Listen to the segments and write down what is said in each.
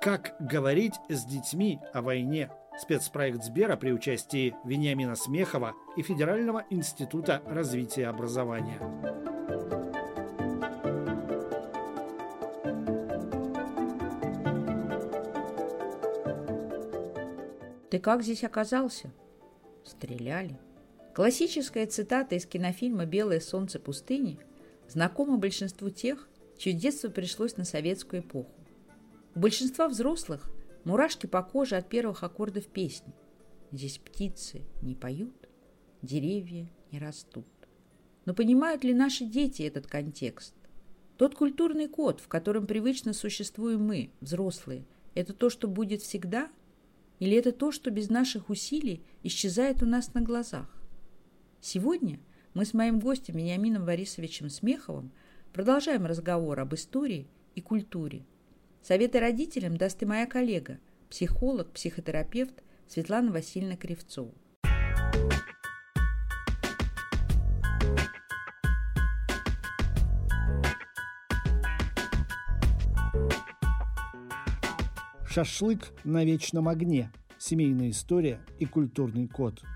Как говорить с детьми о войне? Спецпроект Сбера при участии Вениамина Смехова и Федерального института развития образования. Ты как здесь оказался? Стреляли. Классическая цитата из кинофильма «Белое солнце пустыни» знакома большинству тех, чье детство пришлось на советскую эпоху. У большинства взрослых мурашки по коже от первых аккордов песни. Здесь птицы не поют, деревья не растут. Но понимают ли наши дети этот контекст? Тот культурный код, в котором привычно существуем мы, взрослые, это то, что будет всегда? Или это то, что без наших усилий исчезает у нас на глазах? Сегодня мы с моим гостем Вениамином Борисовичем Смеховым продолжаем разговор об истории и культуре, Советы родителям даст и моя коллега, психолог, психотерапевт Светлана Васильевна Кривцова. Шашлык на вечном огне. Семейная история и культурный код –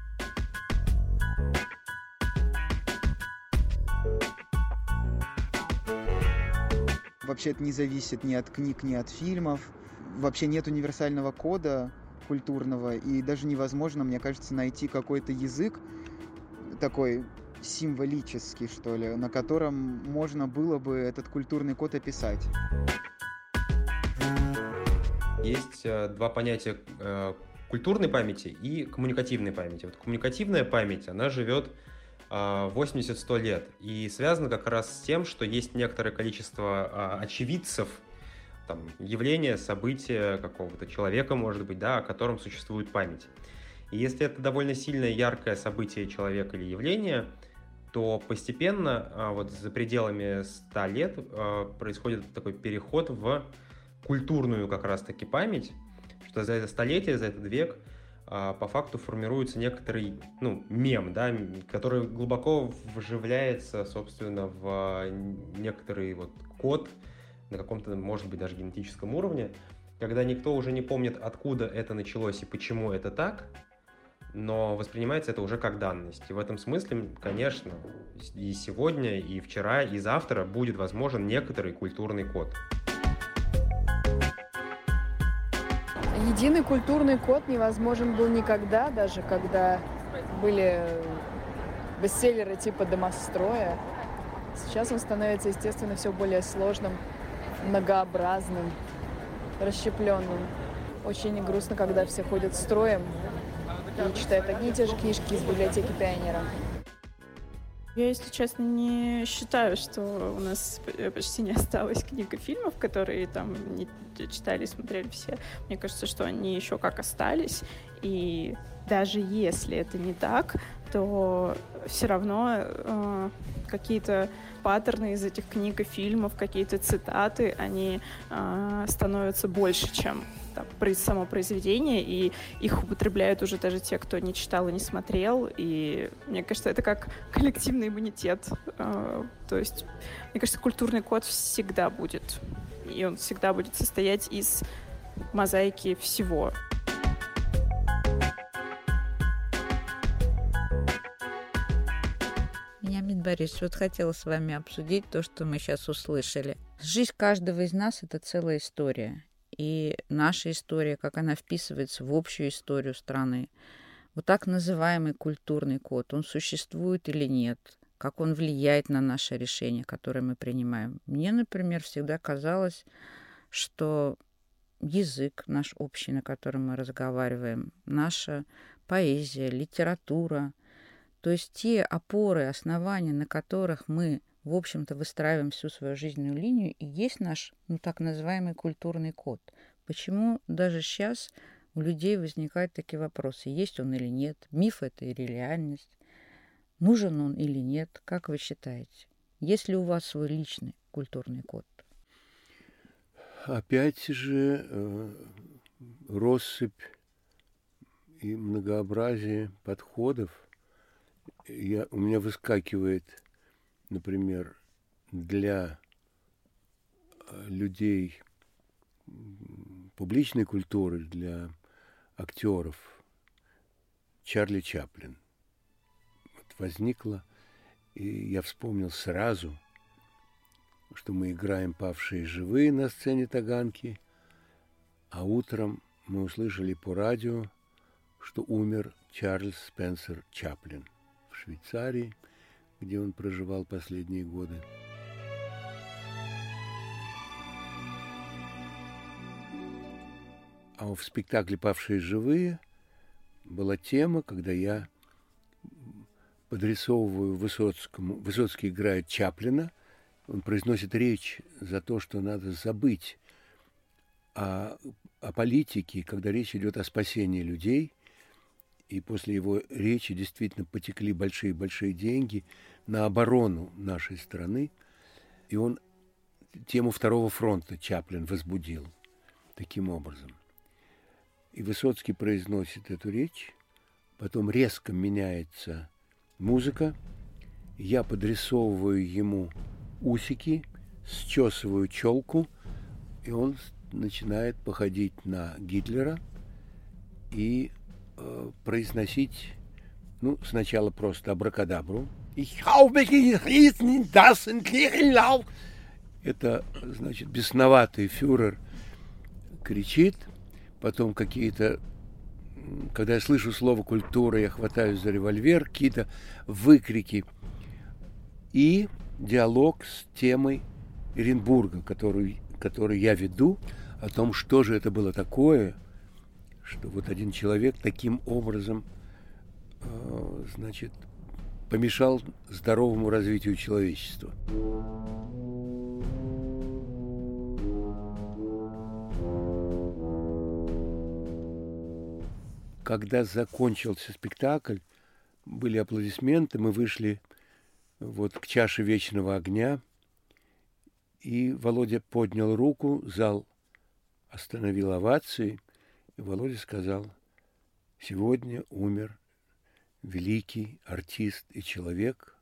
Вообще это не зависит ни от книг, ни от фильмов. Вообще нет универсального кода культурного, и даже невозможно, мне кажется, найти какой-то язык такой символический, что ли, на котором можно было бы этот культурный код описать. Есть э, два понятия э, культурной памяти и коммуникативной памяти. Вот коммуникативная память, она живет 80-100 лет. И связано как раз с тем, что есть некоторое количество а, очевидцев, там, явления, события какого-то человека, может быть, да, о котором существует память. И если это довольно сильное, яркое событие человека или явление, то постепенно, а, вот за пределами 100 лет, а, происходит такой переход в культурную как раз-таки память, что за это столетие, за этот век – а, по факту формируется некоторый, ну, мем, да, который глубоко вживляется, собственно, в некоторый вот код на каком-то, может быть, даже генетическом уровне, когда никто уже не помнит, откуда это началось и почему это так, но воспринимается это уже как данность. И в этом смысле, конечно, и сегодня, и вчера, и завтра будет возможен некоторый культурный код. Единый культурный код невозможен был никогда, даже когда были бестселлеры типа «Домостроя». Сейчас он становится, естественно, все более сложным, многообразным, расщепленным. Очень грустно, когда все ходят строем и читают одни и те же книжки из библиотеки пионера. Я, если честно, не считаю, что у нас почти не осталось книг и фильмов, которые там не читали и смотрели все. Мне кажется, что они еще как остались. И даже если это не так, то все равно э, какие-то паттерны из этих книг и фильмов, какие-то цитаты, они э, становятся больше, чем там, само произведение, и их употребляют уже даже те, кто не читал и не смотрел, и мне кажется, это как коллективный иммунитет. Э, то есть, мне кажется, культурный код всегда будет, и он всегда будет состоять из мозаики всего. Борисович, вот хотела с вами обсудить то, что мы сейчас услышали. Жизнь каждого из нас – это целая история и наша история, как она вписывается в общую историю страны. Вот так называемый культурный код, он существует или нет, как он влияет на наше решение, которое мы принимаем. Мне, например, всегда казалось, что язык наш общий, на котором мы разговариваем, наша поэзия, литература, то есть те опоры, основания, на которых мы в общем-то, выстраиваем всю свою жизненную линию, и есть наш, ну, так называемый культурный код. Почему даже сейчас у людей возникают такие вопросы, есть он или нет, миф это или реальность, нужен он или нет, как вы считаете? Есть ли у вас свой личный культурный код? Опять же, э, россыпь и многообразие подходов. Я, у меня выскакивает например, для э, людей публичной культуры, для актеров Чарли Чаплин. Вот возникла, и я вспомнил сразу, что мы играем «Павшие живые» на сцене Таганки, а утром мы услышали по радио, что умер Чарльз Спенсер Чаплин Швейцарии, где он проживал последние годы. А в спектакле «Павшие живые» была тема, когда я подрисовываю Высоцкому, Высоцкий играет Чаплина, он произносит речь за то, что надо забыть о, о политике, когда речь идет о спасении людей, и после его речи действительно потекли большие-большие деньги на оборону нашей страны, и он тему Второго фронта Чаплин возбудил таким образом – и Высоцкий произносит эту речь, потом резко меняется музыка, я подрисовываю ему усики, счесываю челку, и он начинает походить на Гитлера и э, произносить, ну, сначала просто абракадабру. Это, значит, бесноватый фюрер кричит – потом какие-то когда я слышу слово культура, я хватаюсь за револьвер, какие-то выкрики. И диалог с темой Оренбурга, который, который я веду, о том, что же это было такое, что вот один человек таким образом, э, значит, помешал здоровому развитию человечества. когда закончился спектакль, были аплодисменты, мы вышли вот к чаше вечного огня, и Володя поднял руку, зал остановил овации, Володя сказал, сегодня умер великий артист и человек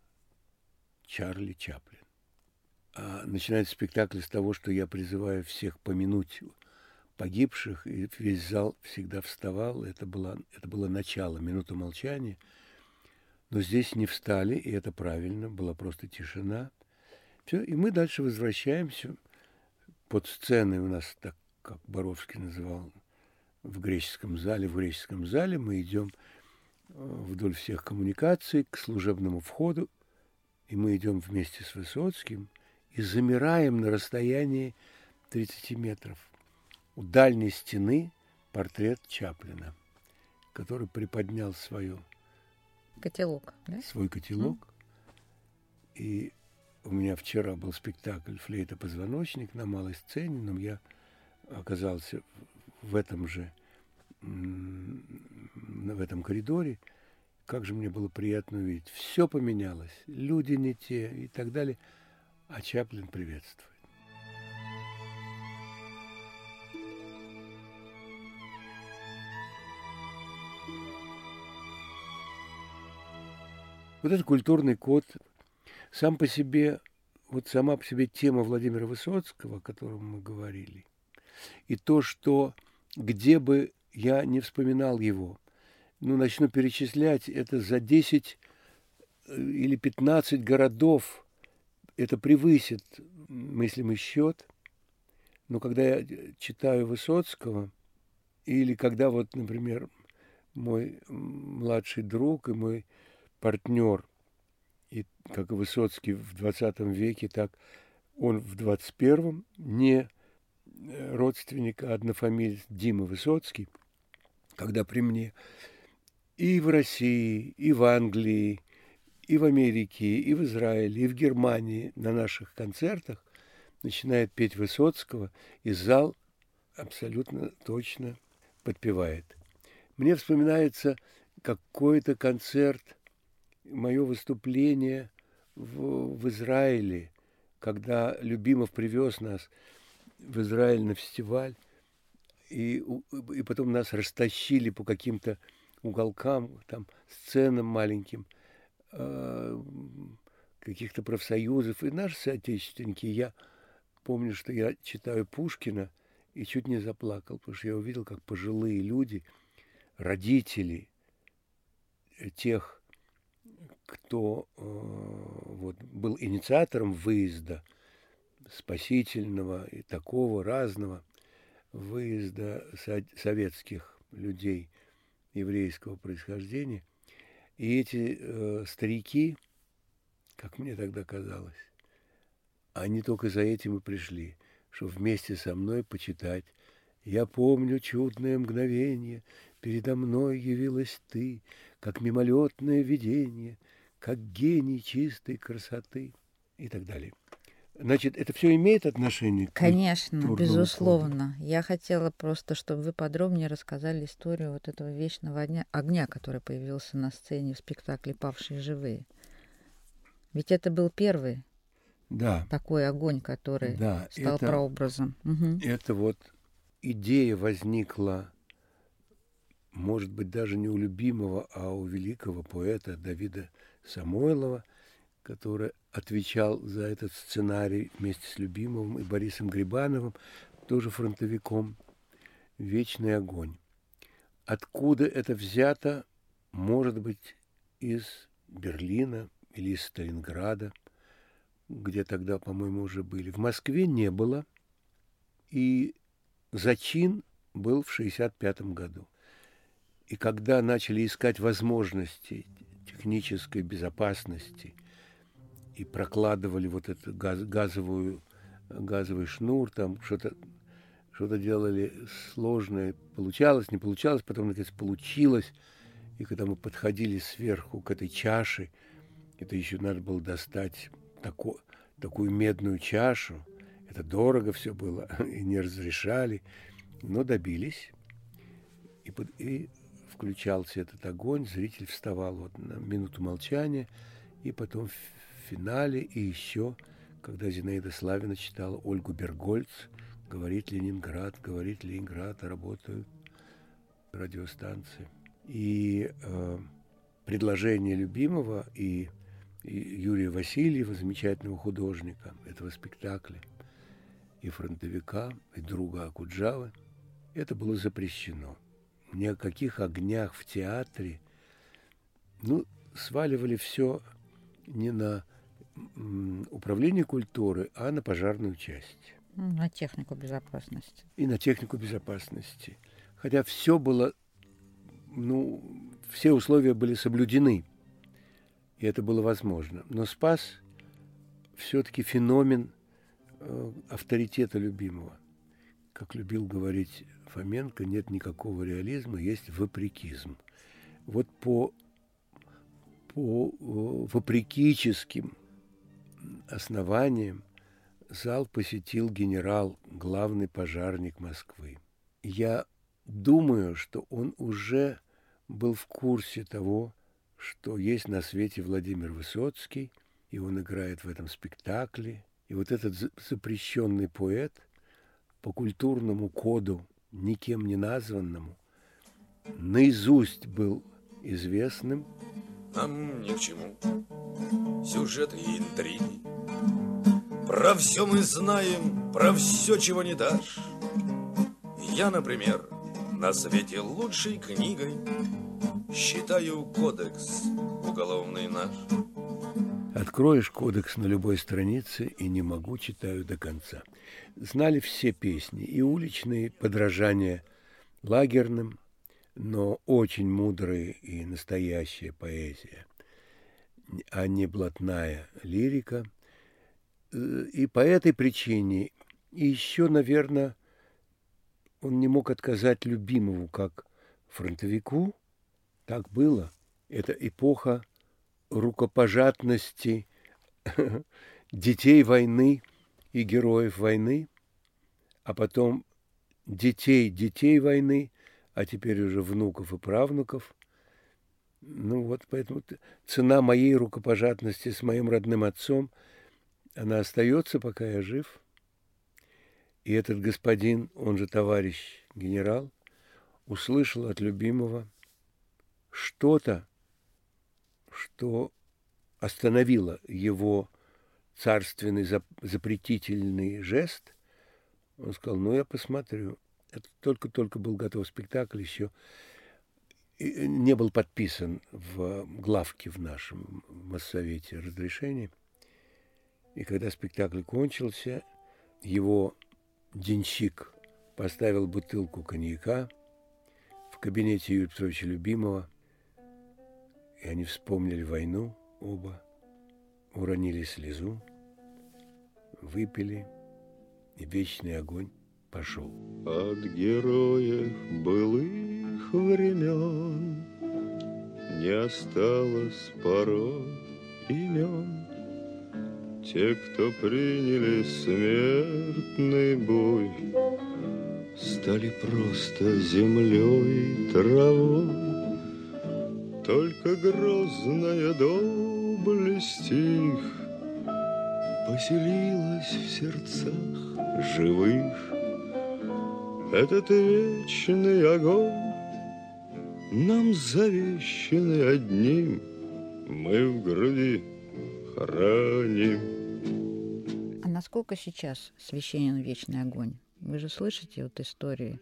Чарли Чаплин. А начинается спектакль с того, что я призываю всех помянуть погибших, и весь зал всегда вставал. Это было, это было начало, минута молчания. Но здесь не встали, и это правильно, была просто тишина. Все, и мы дальше возвращаемся. Под сценой у нас, так как Боровский называл, в греческом зале, в греческом зале мы идем э, вдоль всех коммуникаций к служебному входу, и мы идем вместе с Высоцким и замираем на расстоянии 30 метров у дальней стены портрет Чаплина, который приподнял свою котелок, да? свой котелок. Mm. И у меня вчера был спектакль «Флейта-позвоночник» на малой сцене, но я оказался в этом же, в этом коридоре. Как же мне было приятно увидеть. Все поменялось, люди не те и так далее. А Чаплин приветствует. Вот этот культурный код сам по себе, вот сама по себе тема Владимира Высоцкого, о котором мы говорили, и то, что где бы я не вспоминал его, ну, начну перечислять, это за 10 э, или 15 городов. Это превысит мыслимый счет. Но когда я читаю Высоцкого, или когда вот, например, мой младший друг и мой партнер, и как Высоцкий в 20 веке, так он в 21-м не э, родственник, а однофамилец Дима Высоцкий, когда при мне и в России, и в Англии, и в Америке, и в Израиле, и в Германии на наших концертах начинает петь Высоцкого, и зал абсолютно точно подпевает. Мне вспоминается какой-то концерт – мое выступление в, в Израиле, когда Любимов привез нас в Израиль на фестиваль, и, и потом нас растащили по каким-то уголкам, там, сценам маленьким, э, каких-то профсоюзов. И наши соотечественники, я помню, что я читаю Пушкина, и чуть не заплакал, потому что я увидел, как пожилые люди, родители тех, кто э, вот, был инициатором выезда спасительного и такого разного выезда со- советских людей еврейского происхождения. И эти э, старики, как мне тогда казалось, они только за этим и пришли, чтобы вместе со мной почитать. Я помню чудное мгновение, передо мной явилась ты, как мимолетное видение, как гений чистой красоты и так далее. Значит, это все имеет отношение к Конечно, безусловно. Я хотела просто, чтобы вы подробнее рассказали историю вот этого вечного огня, огня, который появился на сцене в спектакле «Павшие живые». Ведь это был первый Да, такой огонь, который да, стал это, прообразом. Мгм. это вот идея возникла, может быть, даже не у любимого, а у великого поэта Давида Самойлова, который отвечал за этот сценарий вместе с Любимовым и Борисом Грибановым, тоже фронтовиком, «Вечный огонь». Откуда это взято, может быть, из Берлина или из Сталинграда, где тогда, по-моему, уже были. В Москве не было, и зачин был в 1965 году. И когда начали искать возможности технической безопасности и прокладывали вот эту газ, газовую, газовый шнур, там что-то что-то делали сложное, получалось, не получалось, потом, наконец, получилось. И когда мы подходили сверху к этой чаше, это еще надо было достать тако, такую медную чашу. Это дорого все было, и не разрешали, но добились. И, под, и включался этот огонь, зритель вставал вот на минуту молчания, и потом в финале, и еще, когда Зинаида Славина читала Ольгу Бергольц, говорит Ленинград, говорит Ленинград, работают радиостанции. И э, предложение любимого и, и Юрия Васильева, замечательного художника этого спектакля, и фронтовика, и друга Акуджавы, это было запрещено. Ни о каких огнях в театре. Ну, сваливали все не на управление культуры, а на пожарную часть На технику безопасности. и на технику безопасности. Хотя все было, ну, все условия были соблюдены, и это было возможно. Но спас все-таки феномен э, авторитета любимого. Как любил говорить Фоменко, нет никакого реализма, есть вопрекизм. Вот по, по э, вопрекическим основаниям зал посетил генерал, главный пожарник Москвы. Я думаю, что он уже был в курсе того, что есть на свете Владимир Высоцкий, и он играет в этом спектакле. И вот этот за- запрещенный поэт по культурному коду, никем не названному, наизусть был известным Нам ни к чему сюжеты и интриги. Про все мы знаем, про все, чего не дашь. Я, например, на свете лучшей книгой считаю кодекс уголовный наш. Откроешь кодекс на любой странице и не могу, читаю до конца. Знали все песни и уличные подражания лагерным, но очень мудрые и настоящая поэзия, а не блатная лирика. Э, И по этой причине, и еще, наверное, он не мог отказать любимому как фронтовику. Так было. Это эпоха рукопожатности детей войны и героев войны, а потом детей детей войны, а теперь уже внуков и правнуков. Ну вот, поэтому цена моей рукопожатности с моим родным отцом, она остается, пока я жив. И этот господин, он же товарищ генерал, услышал от любимого что-то, что остановило его царственный зап- запретительный жест, Он сказал, ну, я посмотрю. Это только-только был готов спектакль, еще не был подписан в главке в нашем массовете разрешение. И когда спектакль кончился, его денщик поставил бутылку коньяка в кабинете Юрия Петровича Любимого, и они вспомнили войну оба, уронили слезу, выпили, и вечный огонь пошел. От героев былых времен Не осталось порой имен. Те, кто приняли смертный бой, Стали просто землей и травой. Только грозная доблесть их Поселилась в сердцах живых. Этот вечный огонь Нам завещанный одним Мы в груди храним. А насколько сейчас священен вечный огонь? Вы же слышите вот истории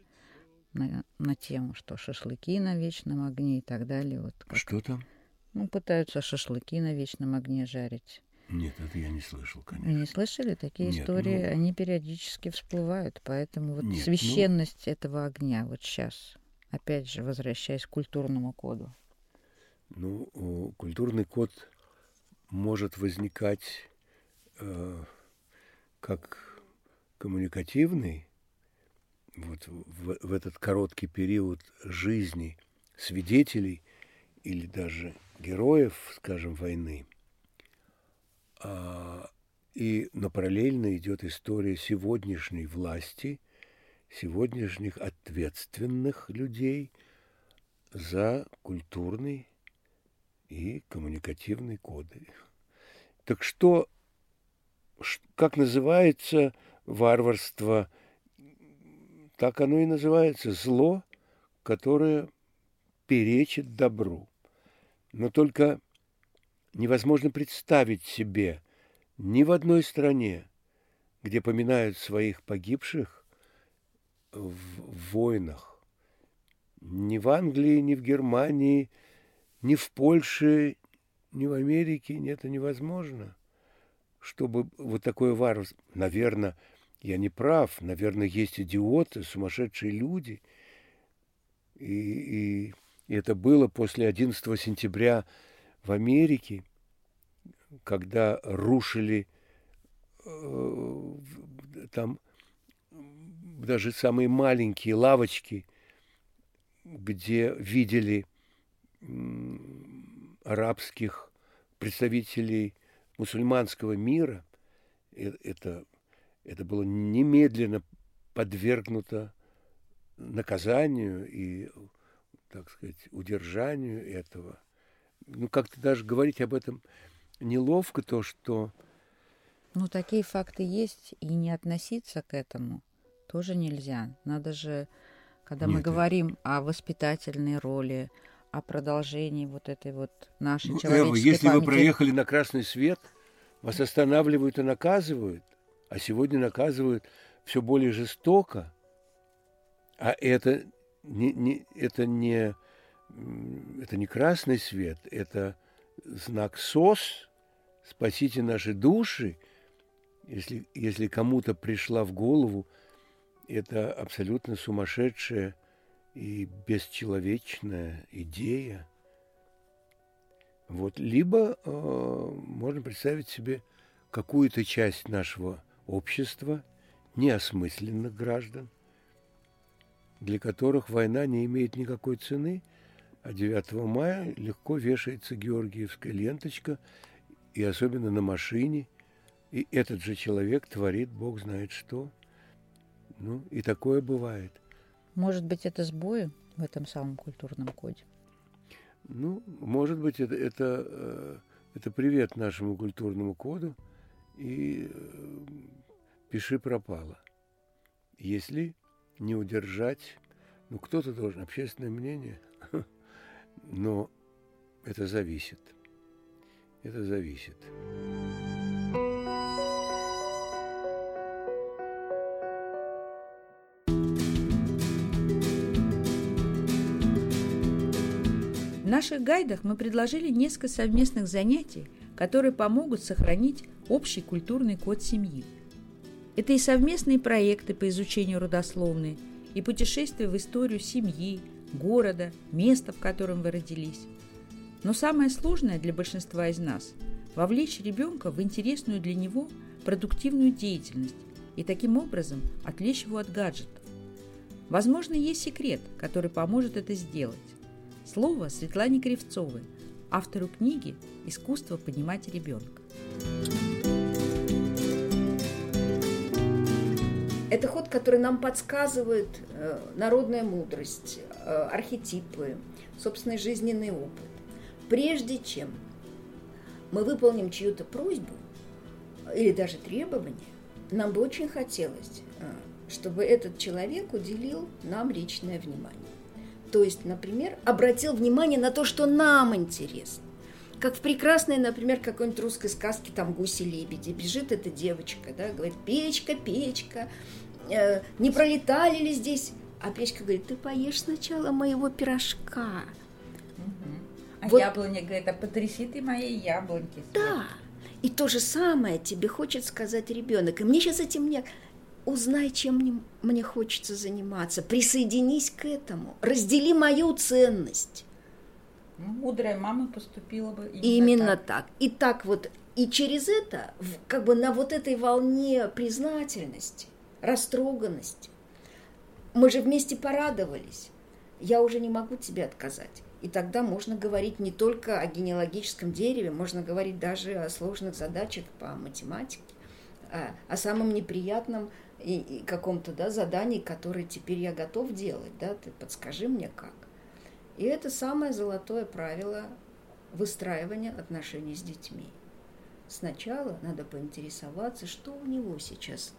на, на тему, что шашлыки на вечном огне и так далее. Вот как, Что там? Ну, пытаются шашлыки на вечном огне жарить. Нет, это я не слышал, Вы конечно. не слышали? Такие Нет, истории, ну- они периодически всплывают. Поэтому вот Нет, ну- священность этого огня вот сейчас, опять же, возвращаясь к культурному коду. Ну, культурный код может возникать э, как коммуникативный, вот в, в этот короткий период жизни свидетелей или даже героев, скажем, войны. А, и, но параллельно идет история сегодняшней власти, сегодняшних ответственных людей за культурный и коммуникативные коды. Так что, как называется варварство, так оно и называется зло, которое перечит добру. Но только невозможно представить себе ни в одной стране, где поминают своих погибших в войнах, ни в Англии, ни в Германии, ни в Польше, ни в Америке это невозможно. Чтобы вот такое варварство... Наверное, я не прав. Наверное, есть идиоты, сумасшедшие люди. И, и- и это было после 11 сентября в Америке, когда рушили э, там даже самые маленькие лавочки, где видели арабских представителей мусульманского мира, э- это, это было немедленно подвергнуто наказанию и, так сказать, удержанию этого. Ну, как-то даже говорить об этом неловко, то, что Ну, такие факты есть, и не относиться к этому тоже нельзя. Надо же, когда мы Нет, э- говорим о воспитательной роли, о продолжении вот этой вот нашей Ну, Эва, человеческой если вы памяти. проехали на красный свет, вас останавливают и наказывают, а сегодня наказывают все более жестоко. А это не, не- это не, это не красный свет, это знак СОС, спасите наши души. Если, если кому-то пришла в голову это абсолютно сумасшедшая и бесчеловечная идея, вот. Либо э, можно представить себе какую-то часть нашего общества, неосмысленных граждан, для которых война не имеет никакой цены, а 9 мая легко вешается георгиевская ленточка, и особенно на машине, и этот же человек творит, Бог знает что. Ну, и такое бывает. Может быть, это сбои в этом самом культурном коде? Ну, может быть, это, это, э, это привет нашему культурному коду и э, пиши пропало. Если не удержать, ну, кто-то должен, общественное мнение, но это зависит. Это зависит. Наших гайдах мы предложили несколько совместных занятий, которые помогут сохранить общий культурный код семьи. Это и совместные проекты по изучению родословной, и путешествия в историю семьи, города, места, в котором вы родились. Но самое сложное для большинства из нас – вовлечь ребенка в интересную для него продуктивную деятельность и таким образом отвлечь его от гаджетов. Возможно, есть секрет, который поможет это сделать. Слово Светлане Кривцовой, автору книги «Искусство понимать ребенка». Это ход, который нам подсказывает э, народная мудрость, э, архетипы, собственный жизненный опыт. Прежде чем мы выполним чью-то просьбу или даже требование, нам бы очень хотелось, э, чтобы этот человек уделил нам личное внимание. То есть, например, обратил внимание на то, что нам интересно. Как в прекрасной, например, какой-нибудь русской сказке, там гуси-лебеди, бежит эта девочка, да, говорит, печка, печка, э, не пролетали ли здесь? А печка говорит, ты поешь сначала моего пирожка. А вот. яблоня говорит, а потряси ты мои яблоньки. Да, и то же самое тебе хочет сказать ребенок. И мне сейчас этим не... Узнай, чем мне, мне хочется заниматься. Присоединись к этому. Раздели мою ценность. Мудрая мама поступила бы именно, именно так. так. И так вот, и через это, как бы на вот этой волне признательности, растроганности, мы же вместе порадовались. Я уже не могу тебе отказать. И тогда можно говорить не только о генеалогическом дереве, можно говорить даже о сложных задачах по математике, о, о самом неприятном и, и каком-то да, задании, которое теперь я готов делать. Да? Ты подскажи мне как. И это самое золотое правило выстраивания отношений с детьми. Сначала надо поинтересоваться, что у него сейчас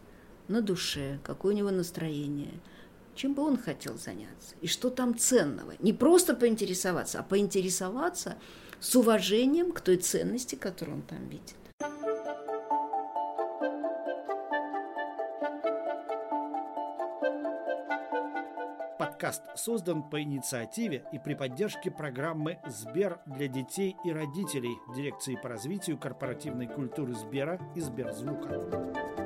на душе, какое у него настроение, чем бы он хотел заняться и что там ценного. Не просто поинтересоваться, а поинтересоваться с уважением к той ценности, которую он там видит. Подкаст создан по инициативе и при поддержке программы «Сбер для детей и родителей» Дирекции по развитию корпоративной культуры Сбера и Сберзвука.